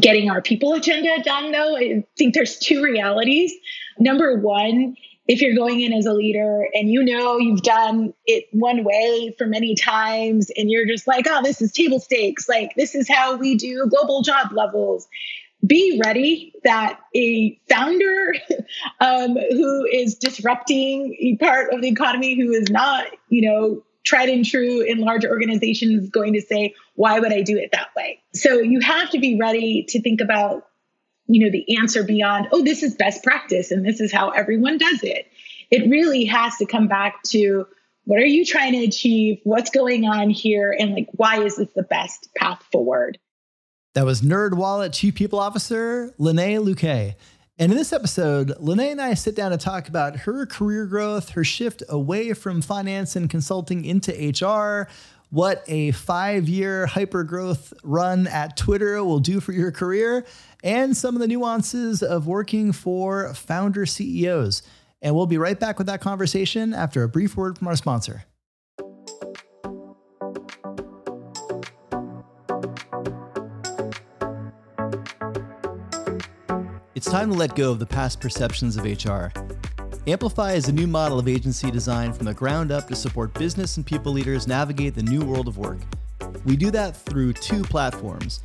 getting our people agenda done, though, I think there's two realities. Number one, if you're going in as a leader and you know you've done it one way for many times and you're just like, oh, this is table stakes, like this is how we do global job levels. Be ready that a founder um, who is disrupting a part of the economy, who is not, you know, tried and true in large organizations, going to say, why would I do it that way? So you have to be ready to think about you know the answer beyond oh this is best practice and this is how everyone does it it really has to come back to what are you trying to achieve what's going on here and like why is this the best path forward that was NerdWallet Chief People Officer Lynee Luque. And in this episode, Lynee and I sit down to talk about her career growth, her shift away from finance and consulting into HR, what a five year hyper growth run at Twitter will do for your career, and some of the nuances of working for founder CEOs. And we'll be right back with that conversation after a brief word from our sponsor. It's time to let go of the past perceptions of HR. Amplify is a new model of agency designed from the ground up to support business and people leaders navigate the new world of work. We do that through two platforms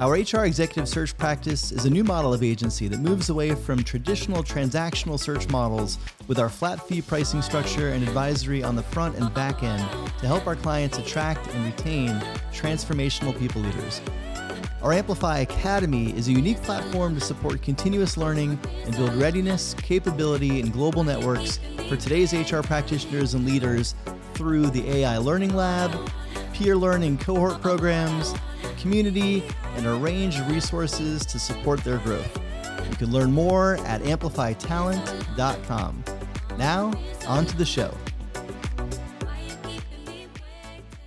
our HR executive search practice is a new model of agency that moves away from traditional transactional search models with our flat fee pricing structure and advisory on the front and back end to help our clients attract and retain transformational people leaders. Our Amplify Academy is a unique platform to support continuous learning and build readiness, capability, and global networks for today's HR practitioners and leaders through the AI Learning Lab, peer learning cohort programs, community, and a range of resources to support their growth. You can learn more at amplifytalent.com. Now, on to the show.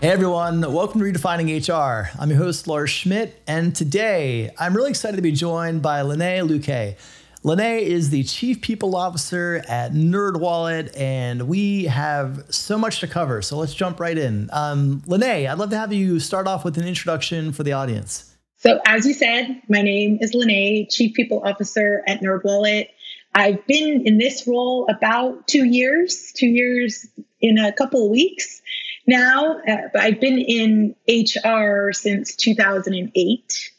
Hey everyone, welcome to Redefining HR. I'm your host, Lars Schmidt, and today I'm really excited to be joined by Lynee Luque. Lynee is the Chief People Officer at NerdWallet, and we have so much to cover. So let's jump right in. Um, Lynee, I'd love to have you start off with an introduction for the audience. So, as you said, my name is Lynee, Chief People Officer at NerdWallet. I've been in this role about two years, two years in a couple of weeks now. Uh, I've been in HR since 2008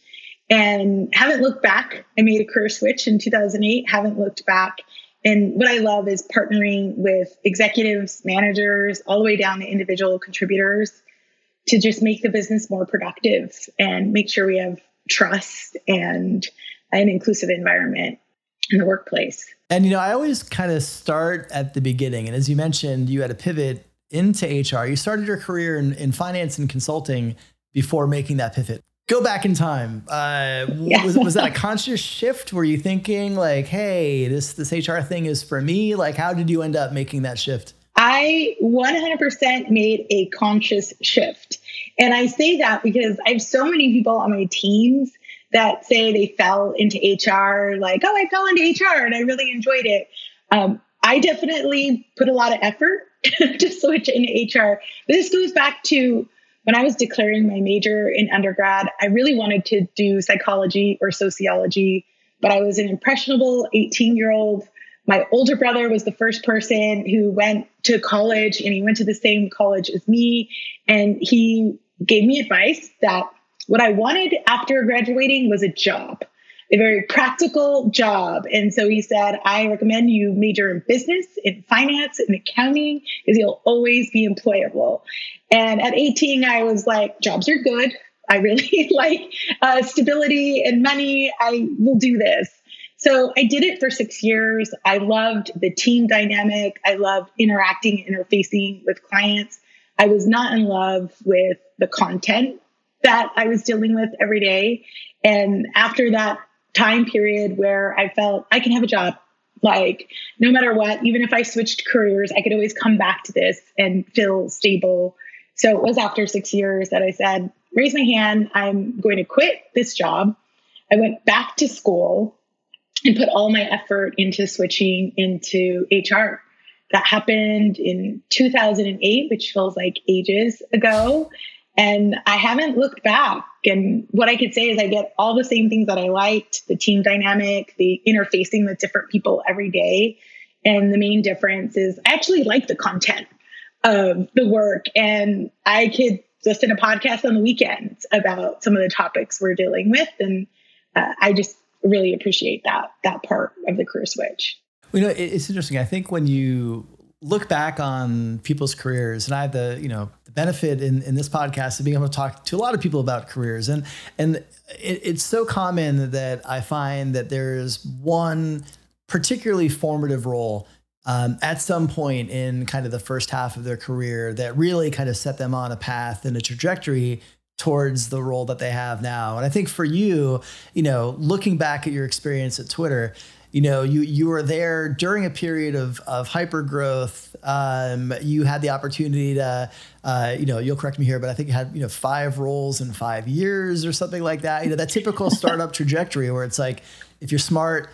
and haven't looked back. I made a career switch in 2008, haven't looked back. And what I love is partnering with executives, managers, all the way down to individual contributors to just make the business more productive and make sure we have trust and an inclusive environment in the workplace. And you know, I always kind of start at the beginning. And as you mentioned, you had a pivot into HR. You started your career in, in finance and consulting before making that pivot go back in time. Uh, yeah. was, was that a conscious shift? Were you thinking like, hey, this this HR thing is for me? Like, how did you end up making that shift? I 100% made a conscious shift. And I say that because I have so many people on my teams that say they fell into HR, like, oh, I fell into HR and I really enjoyed it. Um, I definitely put a lot of effort to switch into HR. This goes back to when I was declaring my major in undergrad, I really wanted to do psychology or sociology, but I was an impressionable 18 year old. My older brother was the first person who went to college and he went to the same college as me. And he gave me advice that what I wanted after graduating was a job a very practical job. And so he said, I recommend you major in business, in finance, in accounting, because you'll always be employable. And at 18, I was like, jobs are good. I really like uh, stability and money. I will do this. So I did it for six years. I loved the team dynamic. I loved interacting, interfacing with clients. I was not in love with the content that I was dealing with every day. And after that time period where I felt I can have a job. Like, no matter what, even if I switched careers, I could always come back to this and feel stable. So it was after six years that I said, raise my hand, I'm going to quit this job. I went back to school and put all my effort into switching into HR. That happened in 2008, which feels like ages ago. And I haven't looked back. And what I could say is I get all the same things that I liked the team dynamic, the interfacing with different people every day. And the main difference is I actually like the content of the work. And I could listen to podcasts on the weekends about some of the topics we're dealing with. And uh, I just really appreciate that that part of the career switch. You know, it's interesting. I think when you look back on people's careers, and I have the you know the benefit in, in this podcast of being able to talk to a lot of people about careers, and and it, it's so common that I find that there's one particularly formative role um, at some point in kind of the first half of their career that really kind of set them on a path and a trajectory towards the role that they have now. And I think for you, you know, looking back at your experience at Twitter, you know, you you were there during a period of of hyper growth. Um, you had the opportunity to, uh, you know, you'll correct me here, but I think you had you know five roles in five years or something like that. You know, that typical startup trajectory where it's like if you're smart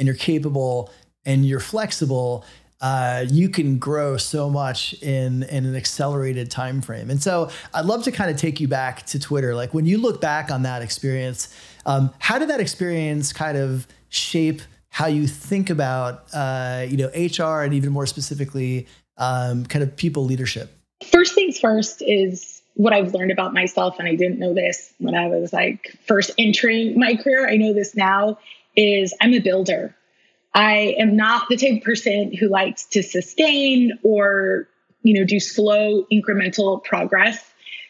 and you're capable and you're flexible, uh, you can grow so much in in an accelerated time frame. And so I'd love to kind of take you back to Twitter. Like when you look back on that experience, um, how did that experience kind of shape how you think about uh, you know HR and even more specifically um, kind of people leadership? First things first is what I've learned about myself, and I didn't know this when I was like first entering my career. I know this now is I'm a builder. I am not the type of person who likes to sustain or, you know, do slow incremental progress.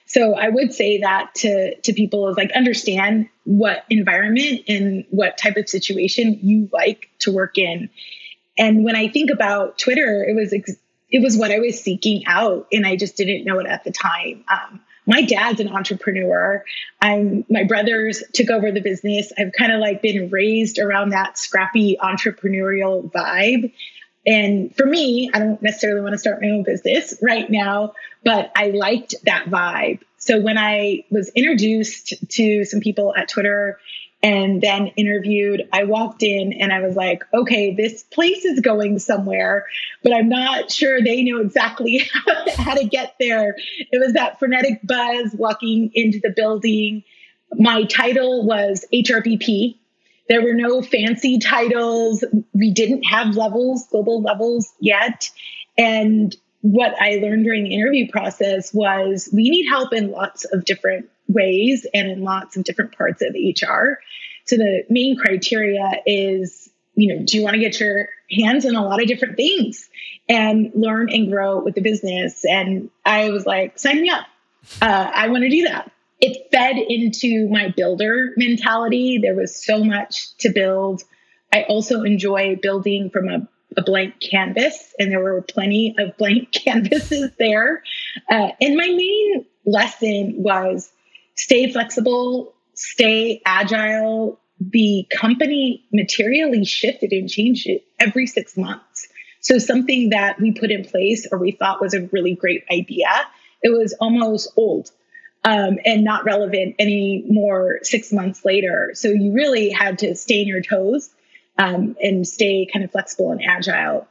So I would say that to to people is like understand what environment and what type of situation you like to work in. And when I think about Twitter, it was ex- it was what I was seeking out, and I just didn't know it at the time. Um, my dad's an entrepreneur. I'm my brothers took over the business. I've kind of like been raised around that scrappy entrepreneurial vibe. And for me, I don't necessarily want to start my own business right now, but I liked that vibe. So when I was introduced to some people at Twitter and then interviewed. I walked in and I was like, okay, this place is going somewhere, but I'm not sure they know exactly how to get there. It was that frenetic buzz walking into the building. My title was HRBP. There were no fancy titles. We didn't have levels, global levels yet. And what I learned during the interview process was we need help in lots of different ways and in lots of different parts of HR. So the main criteria is, you know, do you want to get your hands on a lot of different things and learn and grow with the business? And I was like, sign me up. Uh, I want to do that. It fed into my builder mentality. There was so much to build. I also enjoy building from a, a blank canvas, and there were plenty of blank canvases there. Uh, and my main lesson was stay flexible, stay agile. The company materially shifted and changed it every six months. So something that we put in place or we thought was a really great idea, it was almost old. Um, and not relevant anymore six months later. So you really had to stay in your toes um, and stay kind of flexible and agile.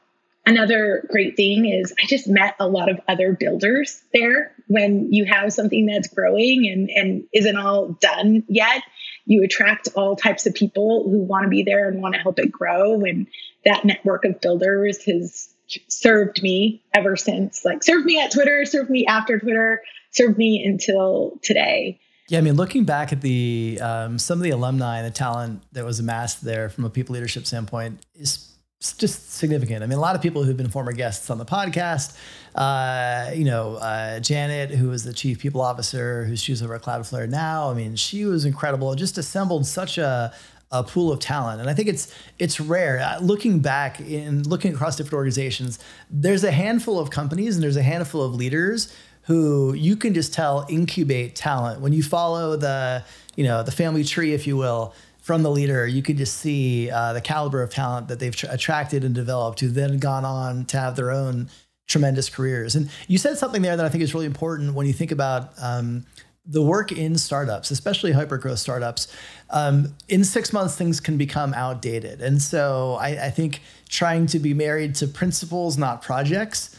Another great thing is I just met a lot of other builders there. When you have something that's growing and, and isn't all done yet, you attract all types of people who want to be there and want to help it grow. And that network of builders has served me ever since, like served me at Twitter, served me after Twitter, served me until today. Yeah, I mean, looking back at the um, some of the alumni and the talent that was amassed there from a people leadership standpoint is just significant. I mean, a lot of people who've been former guests on the podcast, uh, you know, uh, Janet, who was the chief people officer, who's she's over at Cloudflare now. I mean, she was incredible. Just assembled such a a pool of talent, and I think it's it's rare. Uh, looking back in looking across different organizations, there's a handful of companies and there's a handful of leaders who you can just tell incubate talent when you follow the you know the family tree, if you will from the leader, you could just see uh, the caliber of talent that they've tr- attracted and developed, who then gone on to have their own tremendous careers. And you said something there that I think is really important when you think about um, the work in startups, especially hypergrowth startups. Um, in six months, things can become outdated, and so I, I think trying to be married to principles, not projects,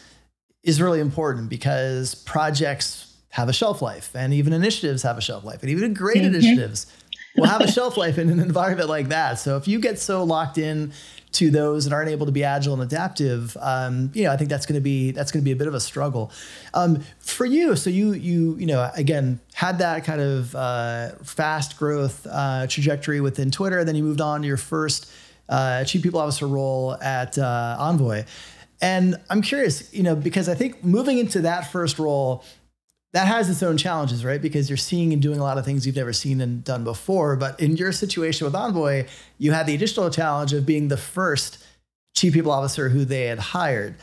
is really important because projects have a shelf life, and even initiatives have a shelf life, and even great mm-hmm. initiatives will have a shelf life in an environment like that. So if you get so locked in to those that aren't able to be agile and adaptive, um, you know, I think that's going to be that's going to be a bit of a struggle um, for you. So you you you know again had that kind of uh, fast growth uh, trajectory within Twitter. And then you moved on to your first uh, chief people officer role at uh, Envoy. And I'm curious, you know, because I think moving into that first role, that has its own challenges, right? Because you're seeing and doing a lot of things you've never seen and done before. But in your situation with Envoy, you had the additional challenge of being the first chief people officer who they had hired.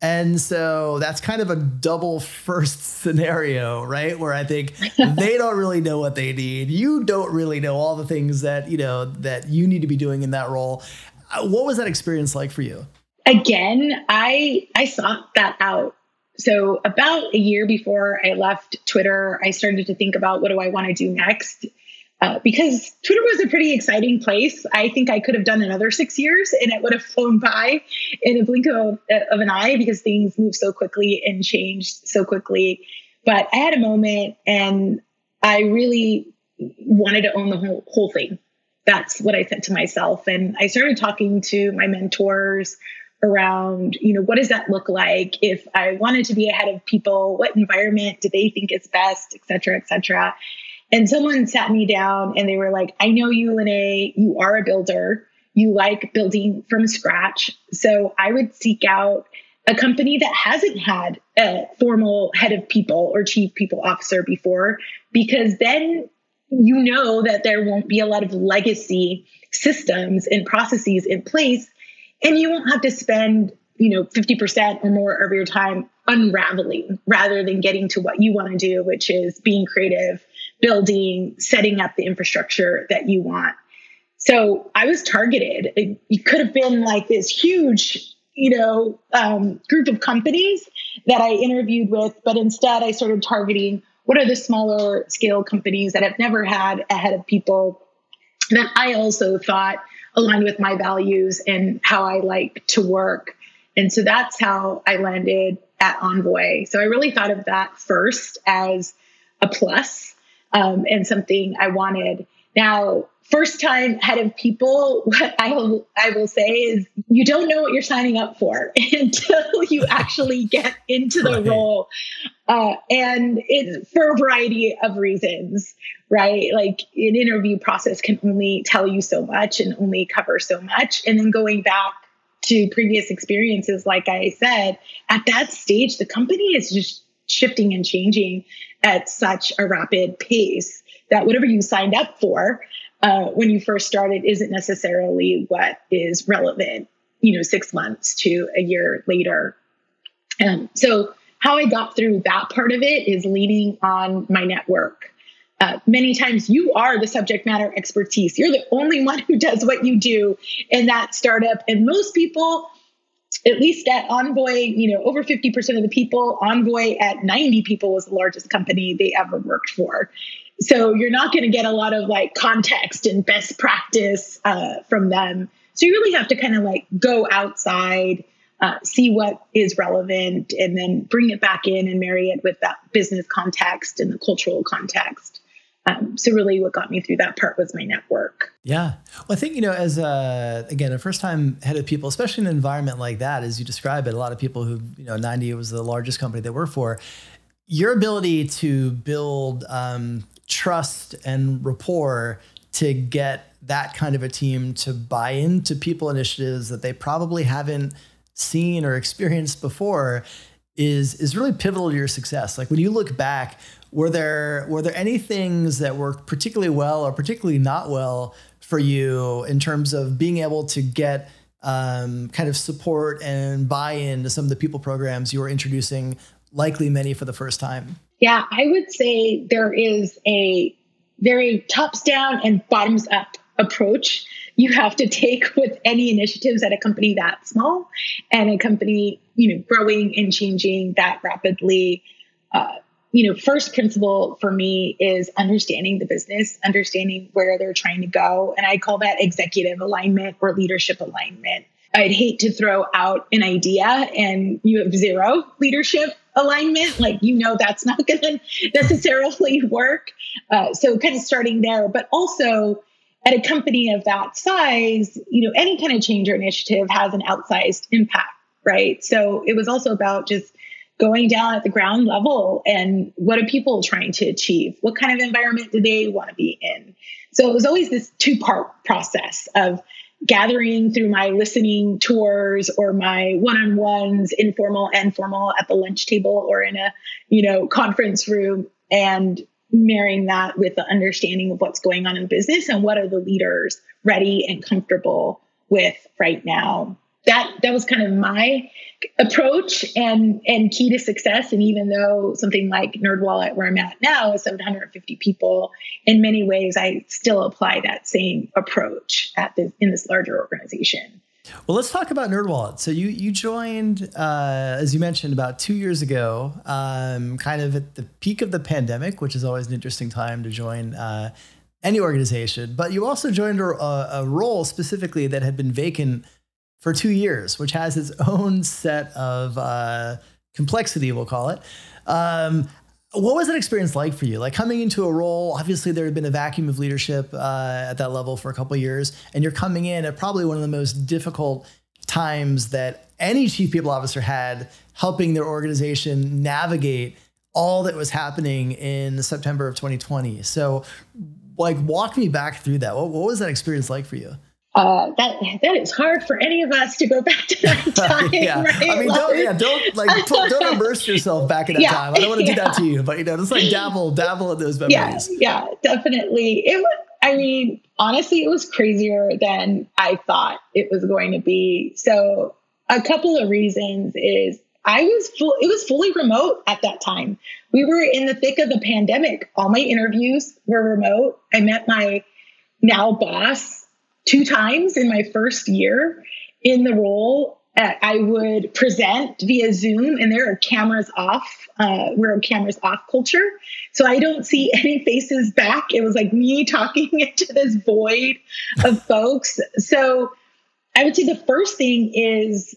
And so that's kind of a double first scenario, right? Where I think they don't really know what they need. You don't really know all the things that, you know, that you need to be doing in that role. Uh, what was that experience like for you? Again, I I sought that out so, about a year before I left Twitter, I started to think about what do I want to do next. Uh, because Twitter was a pretty exciting place. I think I could have done another six years and it would have flown by in a blink of, of an eye because things move so quickly and change so quickly. But I had a moment and I really wanted to own the whole, whole thing. That's what I said to myself. And I started talking to my mentors, around, you know, what does that look like? If I wanted to be ahead of people, what environment do they think is best, et cetera, et cetera. And someone sat me down and they were like, I know you, Lynee, you are a builder. You like building from scratch. So I would seek out a company that hasn't had a formal head of people or chief people officer before, because then you know that there won't be a lot of legacy systems and processes in place and you won't have to spend you know 50% or more of your time unraveling rather than getting to what you want to do which is being creative building setting up the infrastructure that you want. So i was targeted. It, it could have been like this huge you know um, group of companies that i interviewed with but instead i started targeting what are the smaller scale companies that have never had a head of people. That i also thought aligned with my values and how I like to work. And so that's how I landed at Envoy. So I really thought of that first as a plus, um, and something I wanted. Now, first time head of people, what I will, I will say is you don't know what you're signing up for until you actually get into the right. role. Uh, and it's for a variety of reasons, right? Like an interview process can only tell you so much and only cover so much. And then going back to previous experiences, like I said, at that stage, the company is just shifting and changing at such a rapid pace that whatever you signed up for uh, when you first started isn't necessarily what is relevant, you know, six months to a year later. Um, so how I got through that part of it is leaning on my network. Uh, many times you are the subject matter expertise. You're the only one who does what you do in that startup. And most people, at least at Envoy, you know, over 50% of the people, Envoy at 90 people was the largest company they ever worked for. So you're not going to get a lot of like context and best practice uh, from them. So you really have to kind of like go outside, uh, see what is relevant, and then bring it back in and marry it with that business context and the cultural context. Um, so really what got me through that part was my network yeah well i think you know as a again a first time head of people especially in an environment like that as you describe it a lot of people who you know 90 was the largest company they work for your ability to build um, trust and rapport to get that kind of a team to buy into people initiatives that they probably haven't seen or experienced before is is really pivotal to your success. Like when you look back, were there were there any things that worked particularly well or particularly not well for you in terms of being able to get um, kind of support and buy-in to some of the people programs you were introducing, likely many for the first time? Yeah, I would say there is a very tops down and bottoms up approach you have to take with any initiatives at a company that small and a company you know growing and changing that rapidly. Uh, you know first principle for me is understanding the business understanding where they're trying to go and i call that executive alignment or leadership alignment. I'd hate to throw out an idea and you have zero leadership alignment. Like, you know, that's not going to necessarily work. Uh, so, kind of starting there, but also at a company of that size, you know, any kind of change or initiative has an outsized impact, right? So, it was also about just going down at the ground level and what are people trying to achieve? What kind of environment do they want to be in? So, it was always this two part process of gathering through my listening tours or my one-on-ones informal and formal at the lunch table or in a you know conference room and marrying that with the understanding of what's going on in business and what are the leaders ready and comfortable with right now that that was kind of my approach and and key to success and even though something like nerdwallet where i'm at now is 750 people in many ways i still apply that same approach at this in this larger organization well, let's talk about NerdWallet. So you you joined, uh, as you mentioned, about two years ago, um, kind of at the peak of the pandemic, which is always an interesting time to join uh, any organization. But you also joined a, a, role specifically that had been vacant for two years, which has its own set of uh, complexity, we'll call it. Um, what was that experience like for you? Like coming into a role, obviously there had been a vacuum of leadership uh, at that level for a couple years, and you're coming in at probably one of the most difficult times that any chief people officer had helping their organization navigate all that was happening in September of 2020. So, like, walk me back through that. What, what was that experience like for you? Uh, that that is hard for any of us to go back to that time. yeah. Right? I mean, don't yeah, don't like don't immerse yourself back in that yeah. time. I don't want to yeah. do that to you, but you know, just like dabble, dabble in those memories. Yeah, yeah, definitely. It was. I mean, honestly, it was crazier than I thought it was going to be. So, a couple of reasons is I was full. It was fully remote at that time. We were in the thick of the pandemic. All my interviews were remote. I met my now boss two times in my first year in the role. Uh, I would present via Zoom, and there are cameras off. Uh, we're a cameras off culture, so I don't see any faces back. It was like me talking into this void of folks. So I would say the first thing is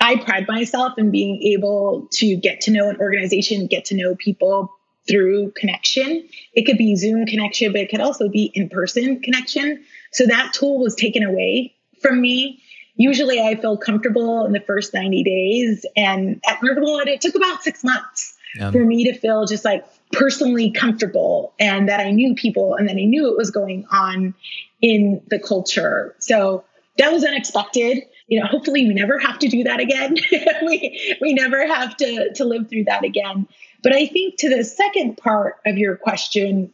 I pride myself in being able to get to know an organization, get to know people through connection. It could be Zoom connection, but it could also be in person connection. So that tool was taken away from me. Usually I feel comfortable in the first 90 days. And at NerdWallet, it took about six months yeah. for me to feel just like personally comfortable and that I knew people and that I knew it was going on in the culture. So that was unexpected. You know, hopefully we never have to do that again. we we never have to to live through that again. But I think to the second part of your question,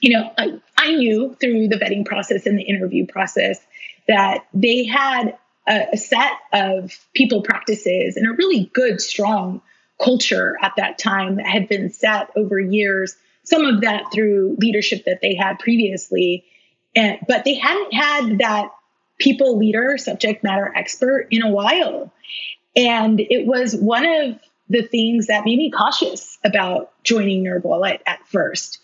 you know, I, I knew through the vetting process and the interview process that they had a, a set of people practices and a really good, strong culture at that time that had been set over years. Some of that through leadership that they had previously, and but they hadn't had that people leader, subject matter expert in a while. And it was one of the things that made me cautious about joining NerdWallet at first.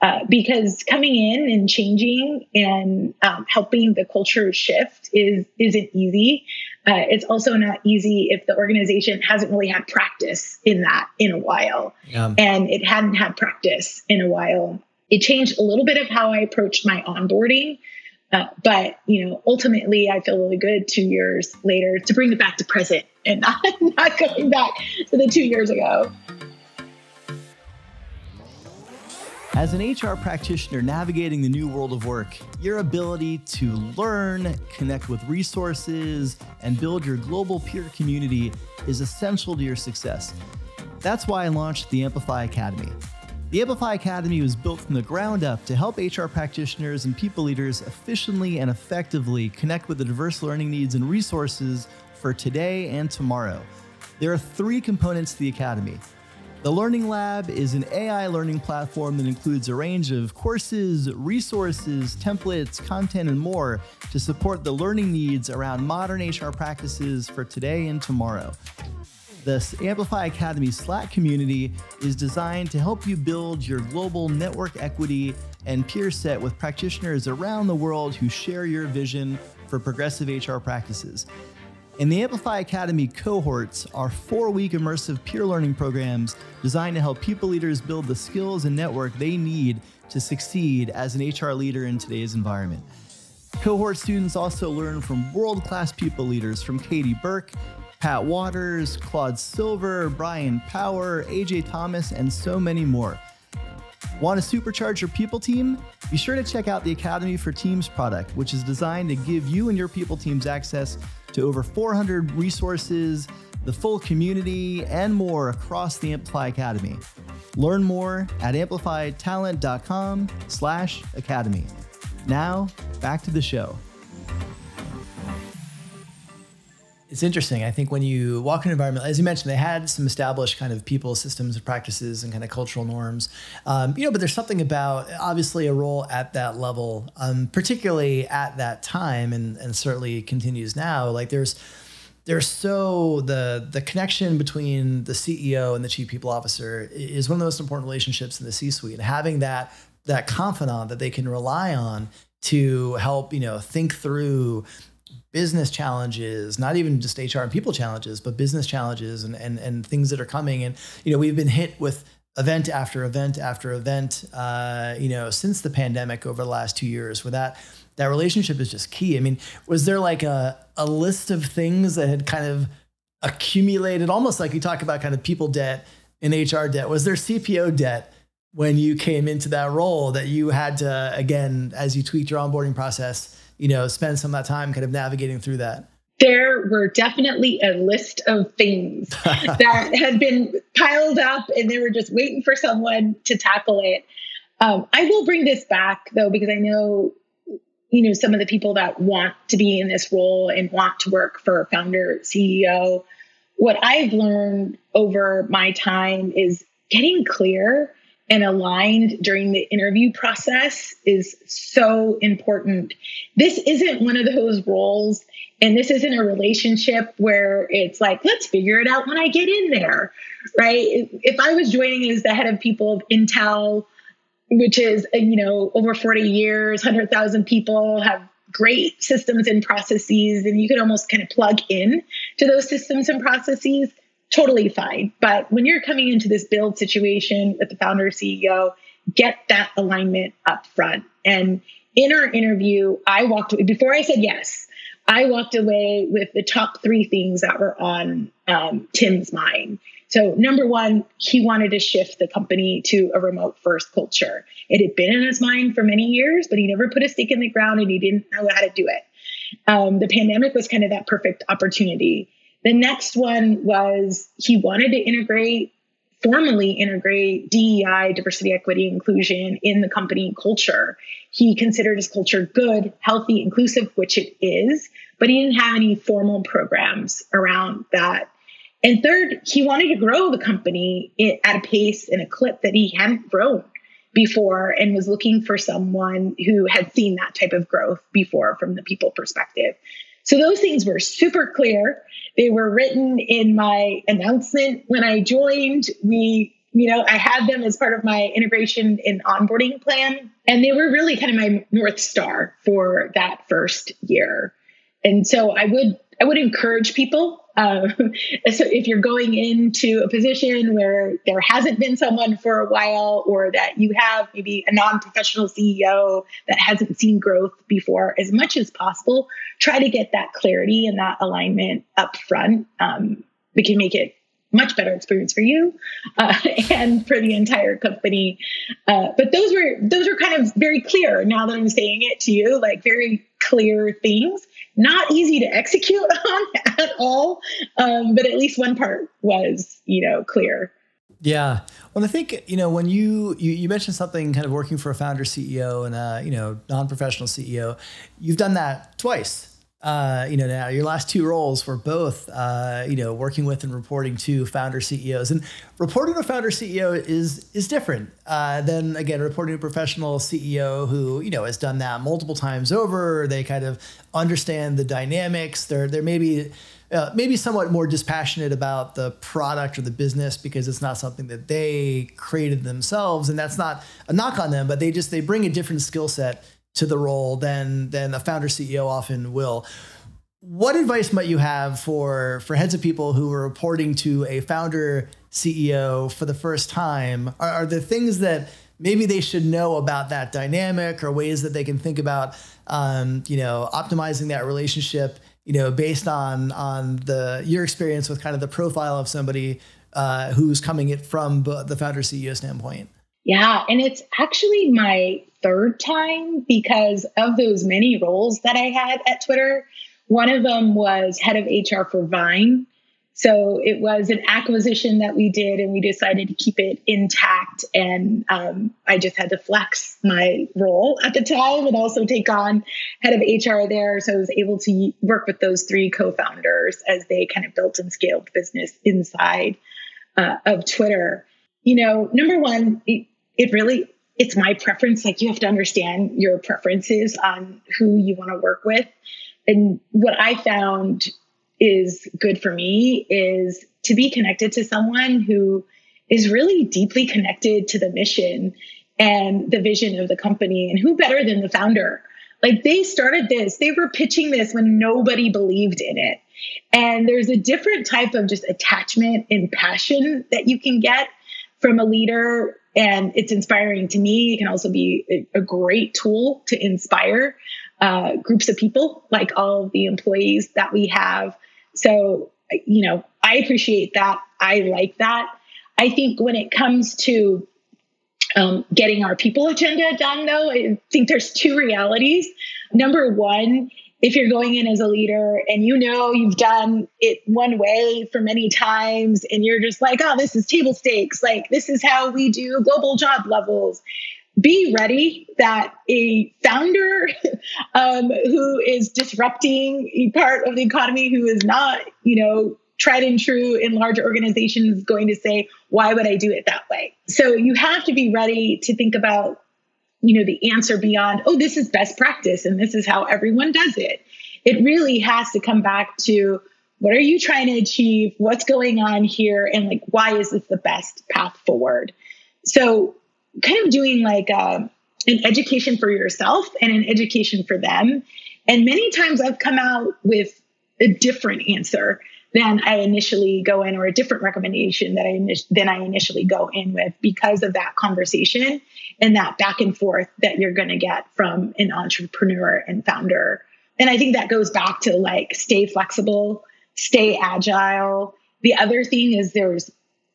Uh, because coming in and changing and um, helping the culture shift is isn't easy. Uh, it's also not easy if the organization hasn't really had practice in that in a while, yeah. and it hadn't had practice in a while. It changed a little bit of how I approached my onboarding, uh, but you know, ultimately, I feel really good two years later to bring it back to present and not, not going back to the two years ago. As an HR practitioner navigating the new world of work, your ability to learn, connect with resources, and build your global peer community is essential to your success. That's why I launched the Amplify Academy. The Amplify Academy was built from the ground up to help HR practitioners and people leaders efficiently and effectively connect with the diverse learning needs and resources for today and tomorrow. There are three components to the Academy the Learning Lab is an AI learning platform that includes a range of courses, resources, templates, content, and more to support the learning needs around modern HR practices for today and tomorrow. The Amplify Academy Slack community is designed to help you build your global network equity and peer set with practitioners around the world who share your vision for progressive HR practices. And the Amplify Academy cohorts are four week immersive peer learning programs designed to help people leaders build the skills and network they need to succeed as an HR leader in today's environment. Cohort students also learn from world class people leaders from Katie Burke, Pat Waters, Claude Silver, Brian Power, AJ Thomas, and so many more. Want to supercharge your people team? Be sure to check out the Academy for Teams product, which is designed to give you and your people teams access to over 400 resources, the full community, and more across the Amplify Academy. Learn more at amplifytalent.com slash academy. Now, back to the show. It's interesting. I think when you walk in an environment, as you mentioned, they had some established kind of people systems and practices and kind of cultural norms. Um, you know, but there's something about obviously a role at that level, um, particularly at that time, and and certainly continues now. Like there's there's so the the connection between the CEO and the chief people officer is one of the most important relationships in the C-suite. And having that that confidant that they can rely on to help you know think through business challenges, not even just HR and people challenges, but business challenges and and and things that are coming. And you know, we've been hit with event after event after event, uh, you know, since the pandemic over the last two years, where that that relationship is just key. I mean, was there like a a list of things that had kind of accumulated, almost like you talk about kind of people debt and HR debt? Was there CPO debt? when you came into that role that you had to again as you tweaked your onboarding process you know, spend some of that time kind of navigating through that? There were definitely a list of things that had been piled up and they were just waiting for someone to tackle it. Um, I will bring this back though, because I know, you know, some of the people that want to be in this role and want to work for a founder CEO. What I've learned over my time is getting clear and aligned during the interview process is so important. This isn't one of those roles, and this isn't a relationship where it's like, let's figure it out when I get in there, right? If I was joining as the head of people of Intel, which is, you know, over 40 years, 100,000 people have great systems and processes, and you can almost kind of plug in to those systems and processes totally fine. But when you're coming into this build situation with the founder CEO, get that alignment up front. And in our interview, I walked before I said yes, I walked away with the top three things that were on um, Tim's mind. So, number one, he wanted to shift the company to a remote first culture. It had been in his mind for many years, but he never put a stake in the ground and he didn't know how to do it. Um, the pandemic was kind of that perfect opportunity. The next one was he wanted to integrate, formally integrate DEI, diversity, equity, inclusion in the company culture. He considered his culture good, healthy, inclusive, which it is, but he didn't have any formal programs around that. And third, he wanted to grow the company at a pace and a clip that he hadn't grown before and was looking for someone who had seen that type of growth before from the people perspective. So those things were super clear. They were written in my announcement when I joined. We, you know, I had them as part of my integration and onboarding plan. And they were really kind of my North Star for that first year. And so I would I would encourage people. Uh, so if you're going into a position where there hasn't been someone for a while, or that you have maybe a non-professional CEO that hasn't seen growth before, as much as possible, try to get that clarity and that alignment up front. Um, we can make it much better experience for you uh, and for the entire company. Uh, but those were those were kind of very clear. Now that I'm saying it to you, like very clear things not easy to execute on at all. Um, but at least one part was, you know, clear. Yeah. Well, I think, you know, when you, you, you mentioned something kind of working for a founder CEO and a, you know, non-professional CEO, you've done that twice uh, you know, now your last two roles were both, uh, you know, working with and reporting to founder CEOs, and reporting to a founder CEO is is different uh, than again reporting to a professional CEO who you know has done that multiple times over. They kind of understand the dynamics. They're they're maybe. Uh, maybe somewhat more dispassionate about the product or the business because it's not something that they created themselves and that's not a knock on them but they just they bring a different skill set to the role than than a founder CEO often will. what advice might you have for for heads of people who are reporting to a founder CEO for the first time? Are, are there things that maybe they should know about that dynamic or ways that they can think about um, you know optimizing that relationship you know based on on the your experience with kind of the profile of somebody uh, who's coming it from the founder CEO standpoint. Yeah, and it's actually my third time because of those many roles that I had at Twitter. One of them was head of HR for Vine. So it was an acquisition that we did, and we decided to keep it intact. And um, I just had to flex my role at the time and also take on head of HR there. So I was able to work with those three co founders as they kind of built and scaled business inside uh, of Twitter. You know, number one, it, it really it's my preference. Like you have to understand your preferences on who you want to work with. And what I found is good for me is to be connected to someone who is really deeply connected to the mission and the vision of the company. And who better than the founder? Like they started this, they were pitching this when nobody believed in it. And there's a different type of just attachment and passion that you can get from a leader. And it's inspiring to me. It can also be a, great tool to inspire uh, groups of people, like all the employees that we have. So, you know, I appreciate that. I like that. I think when it comes to um, getting our people agenda done, though, I think there's two realities. Number one if you're going in as a leader and you know you've done it one way for many times and you're just like, oh, this is table stakes, like this is how we do global job levels. Be ready that a founder um, who is disrupting a part of the economy, who is not, you know, tried and true in large organizations, is going to say, why would I do it that way? So you have to be ready to think about you know the answer beyond oh this is best practice and this is how everyone does it. It really has to come back to what are you trying to achieve? What's going on here? And like why is this the best path forward? So kind of doing like uh, an education for yourself and an education for them. And many times i've come out with a different answer than I initially go in, or a different recommendation that I than I initially go in with because of that conversation and that back and forth that you're going to get from an entrepreneur and founder. And I think that goes back to like stay flexible, stay agile. The other thing is there's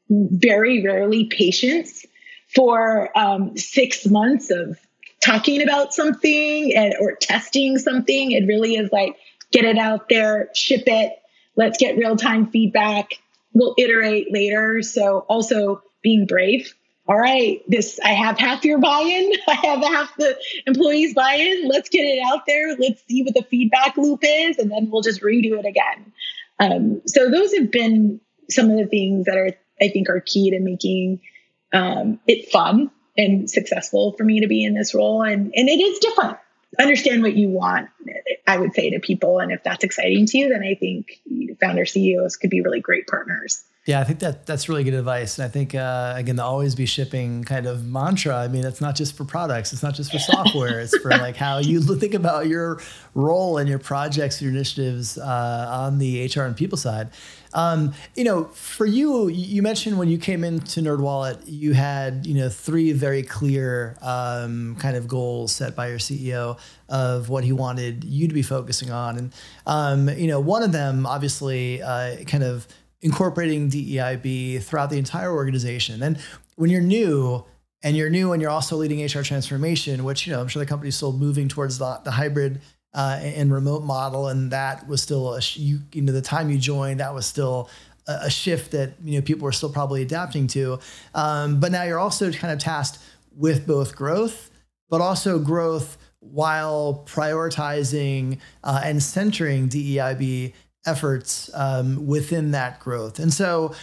very rarely patience for um, six months of talking about something and or testing something. It really is like get it out there, ship it, let's get real time feedback. We'll iterate later. So also being brave. All right, this I have half your buy-in. I have half the employees buy-in. Let's get it out there. Let's see what the feedback loop is, and then we'll just redo it again. Um, so those have been some of the things that are I think are key to making um, it fun and successful for me to be in this role. And and it is different understand what you want, I would say to people. And if that's exciting to you, then I think founder CEOs could be really great partners. Yeah, I think that that's really good advice. And I think, uh, again, the always be shipping kind of mantra. I mean, it's not just for products, it's not just for software, it's for like how you think about your role and your projects, your initiatives uh, on the HR and people side. Um, you know, for you, you mentioned when you came into NerdWallet, you had you know three very clear um, kind of goals set by your CEO of what he wanted you to be focusing on, and um, you know one of them obviously uh, kind of incorporating DEIB throughout the entire organization. And when you're new, and you're new and you're also leading HR transformation, which you know I'm sure the company's still moving towards the, the hybrid uh, and remote model, and that was still a you, you know the time you joined that was still a, a shift that you know people were still probably adapting to. Um, but now you're also kind of tasked with both growth, but also growth while prioritizing uh, and centering DEIB efforts um, within that growth. And so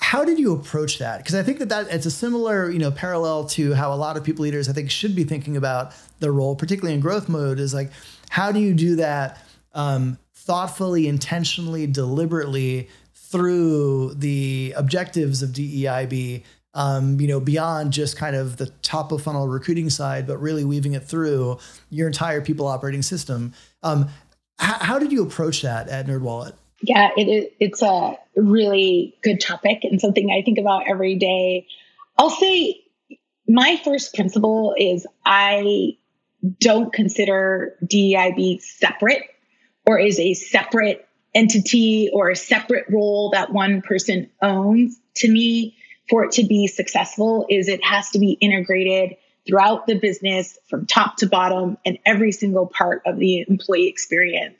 how did you approach that? Because I think that, that it's a similar, you know, parallel to how a lot of people leaders I think should be thinking about their role, particularly in growth mode, is like how do you do that um, thoughtfully, intentionally, deliberately through the objectives of DEIB? Um, you know, beyond just kind of the top of funnel recruiting side, but really weaving it through your entire people operating system. Um, How, how did you approach that at NerdWallet? Yeah, it, it's a really good topic and something I think about every day. I'll say my first principle is I don't consider DEIB separate or is a separate entity or a separate role that one person owns. To me, for it to be successful, is it has to be integrated throughout the business from top to bottom and every single part of the employee experience.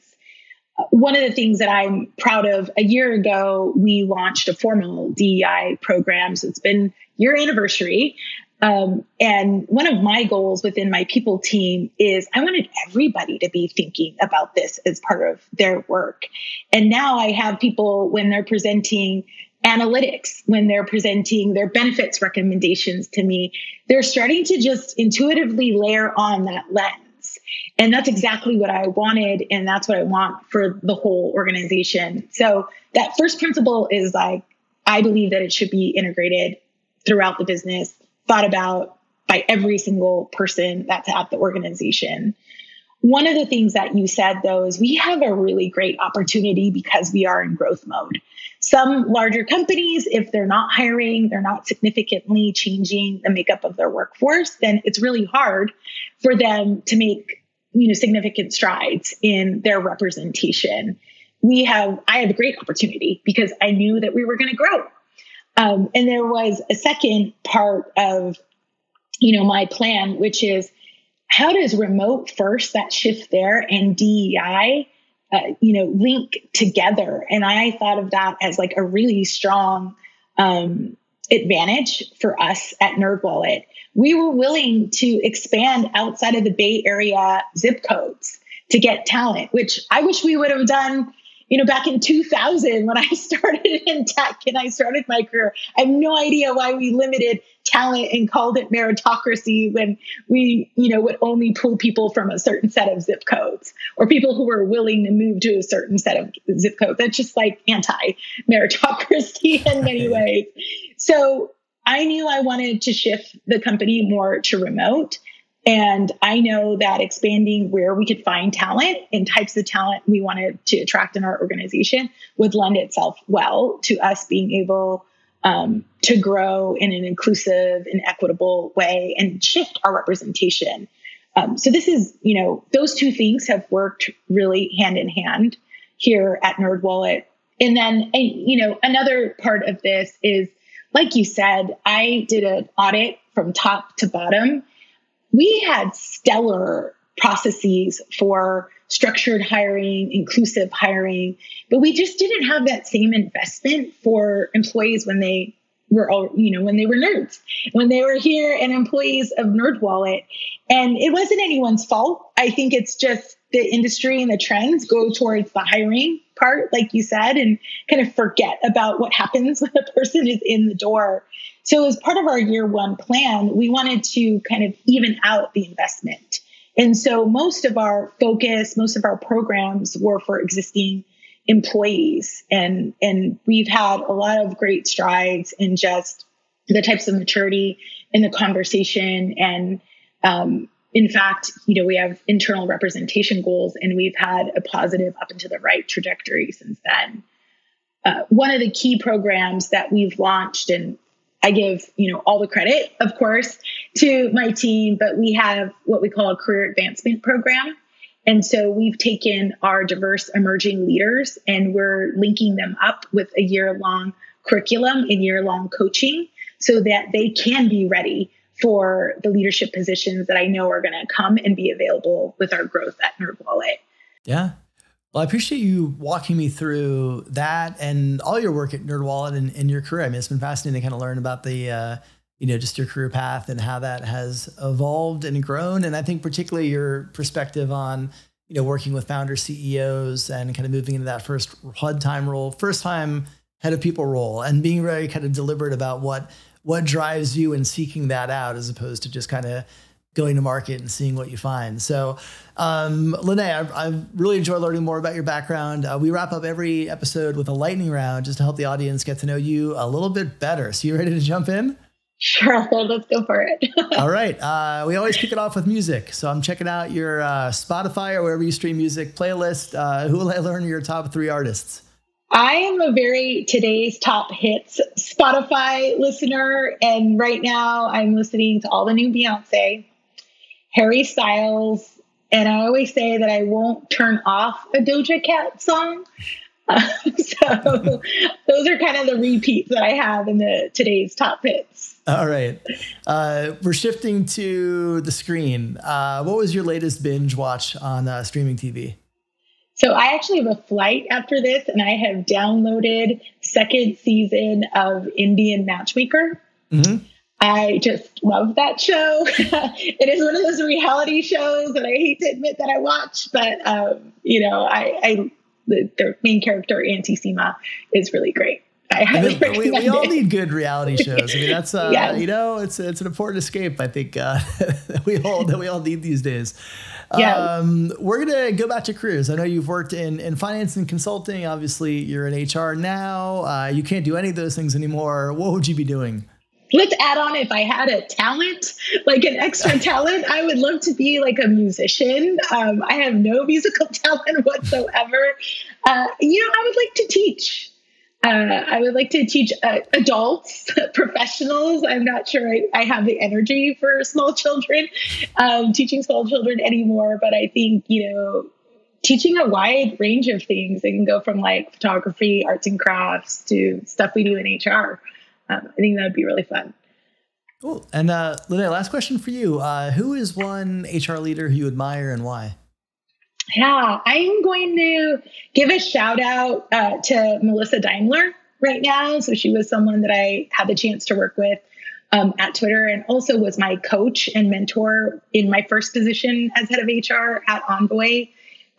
one of the things that I'm proud of a year ago, we launched a formal DEI program. So it's been your anniversary. Um, and one of my goals within my people team is I wanted everybody to be thinking about this as part of their work. And now I have people when they're presenting analytics, when they're presenting their benefits recommendations to me, they're starting to just intuitively layer on that lens. And that's exactly what I wanted. And that's what I want for the whole organization. So that first principle is like, I believe that it should be integrated throughout the business thought about by every single person that's at the organization. One of the things that you said, though, is we have a really great opportunity because we are in growth mode. Some larger companies, if they're not hiring, they're not significantly changing the makeup of their workforce, then it's really hard for them to make you know significant strides in their representation. We have I have a great opportunity because I knew that we were going to grow um, and there was a second part of, you know, my plan, which is how does remote first, that shift there, and DEI, uh, you know, link together? And I thought of that as like a really strong um, advantage for us at NerdWallet. We were willing to expand outside of the Bay Area zip codes to get talent, which I wish we would have done you know, back in 2000 when I started in tech and I started my career, I have no idea why we limited talent and called it meritocracy when we, you know, would only pull people from a certain set of zip codes or people who were willing to move to a certain set of zip codes. That's just like anti meritocracy in many ways. So I knew I wanted to shift the company more to remote. And I know that expanding where we could find talent and types of talent we wanted to attract in our organization would lend itself well to us being able um, to grow in an inclusive and equitable way and shift our representation. Um, so this is, you know, those two things have worked really hand in hand here at NerdWallet. And then, you know, another part of this is, like you said, I did an audit from top to bottom we had stellar processes for structured hiring, inclusive hiring, but we just didn't have that same investment for employees when they were all, you know, when they were nerds, when they were here and employees of NerdWallet. And it wasn't anyone's fault. I think it's just the industry and the trends go towards the hiring part, like you said, and kind of forget about what happens when a person is in the door. So, as part of our year one plan, we wanted to kind of even out the investment. And so, most of our focus, most of our programs were for existing employees. And, and we've had a lot of great strides in just the types of maturity in the conversation and um, in fact, you know, we have internal representation goals and we've had a positive up and to the right trajectory since then. Uh, one of the key programs that we've launched, and I give, you know, all the credit, of course, to my team, but we have what we call a career advancement program. And so we've taken our diverse emerging leaders and we're linking them up with a year long curriculum and year long coaching so that they can be ready for the leadership positions that I know are going to come and be available with our growth at NerdWallet. Yeah. Well, I appreciate you walking me through that and all your work at NerdWallet and, and your career. I mean, it's been fascinating to kind of learn about the, uh, you know, just your career path and how that has evolved and grown. And I think particularly your perspective on, you know, working with founder CEOs and kind of moving into that first HUD time role, first time head of people role and being very kind of deliberate about what what drives you in seeking that out as opposed to just kind of going to market and seeing what you find. So, um, Lynee, I, I really enjoy learning more about your background. Uh, we wrap up every episode with a lightning round just to help the audience get to know you a little bit better. So, you ready to jump in? Sure, let's go for it. All right. Uh, we always kick it off with music. So I'm checking out your uh, Spotify or wherever you stream music playlist. Uh, who will I learn your top three artists? I am a very today's top hits Spotify listener. And right now I'm listening to all the new Beyonce, Harry Styles, and I always say that I won't turn off a Doja Cat song. So those are kind of the repeats that I have in the today's top hits. All right. Uh, we're shifting to the screen. Uh, what was your latest binge watch on uh, streaming TV? So I actually have a flight after this, and I have downloaded second season of Indian Matchmaker. Mm-hmm. I just love that show. it is one of those reality shows that I hate to admit that I watch, but um, you know, I, I the, the main character Auntie Sima is really great. We, we, all need good reality shows. I mean, that's uh, you know, it's it's an important escape. I think uh, that we all that we all need these days. Yeah. Um, we're gonna go back to Cruz. I know you've worked in in finance and consulting. Obviously, you're in HR now. Uh, you can't do any of those things anymore. What would you be doing? let's add on if I had a talent, like an extra talent, I would love to be like a musician. Um, I have no musical talent whatsoever. Uh, you know, I would like to teach. Uh, I would like to teach uh, adults, professionals. I'm not sure I, I, have the energy for small children, um, teaching small children anymore. But I think, you know, teaching a wide range of things. It can go from like photography, arts and crafts to stuff we do in HR. Um, I think that would be really fun. Cool. And uh, Lynee, last question for you. Uh, who is one HR leader who you admire and why? Yeah, I'm going to give a shout out uh, to Melissa Daimler right now. So she was someone that I had the chance to work with um, at Twitter and also was my coach and mentor in my first position as head of HR at Envoy.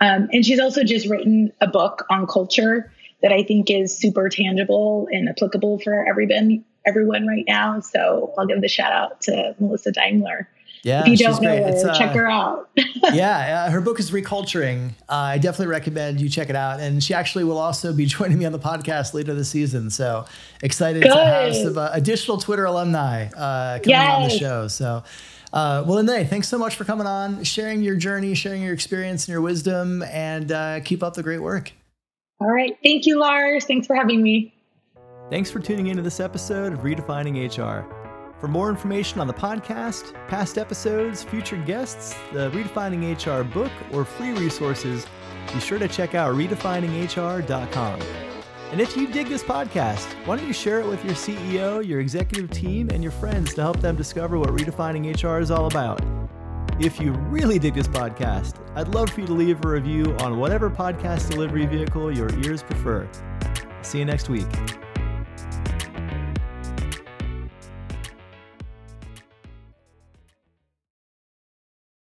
Um, and she's also just written a book on culture that I think is super tangible and applicable for everyone everyone right now. So I'll give the shout out to Melissa Daimler. Yeah, if you don't know her, uh, check her out. yeah, uh, her book is Reculturing. Uh, I definitely recommend you check it out. And she actually will also be joining me on the podcast later this season. So excited Good. to have some uh, additional Twitter alumni uh, coming yes. on the show. So. Uh, well, Lynee, thanks so much for coming on, sharing your journey, sharing your experience and your wisdom, and uh, keep up the great work. All right. Thank you, Lars. Thanks for having me. Thanks for tuning into this episode of Redefining HR. For more information on the podcast, past episodes, future guests, the Redefining HR book, or free resources, be sure to check out redefininghr.com. And if you dig this podcast, why don't you share it with your CEO, your executive team, and your friends to help them discover what redefining HR is all about? If you really dig this podcast, I'd love for you to leave a review on whatever podcast delivery vehicle your ears prefer. See you next week.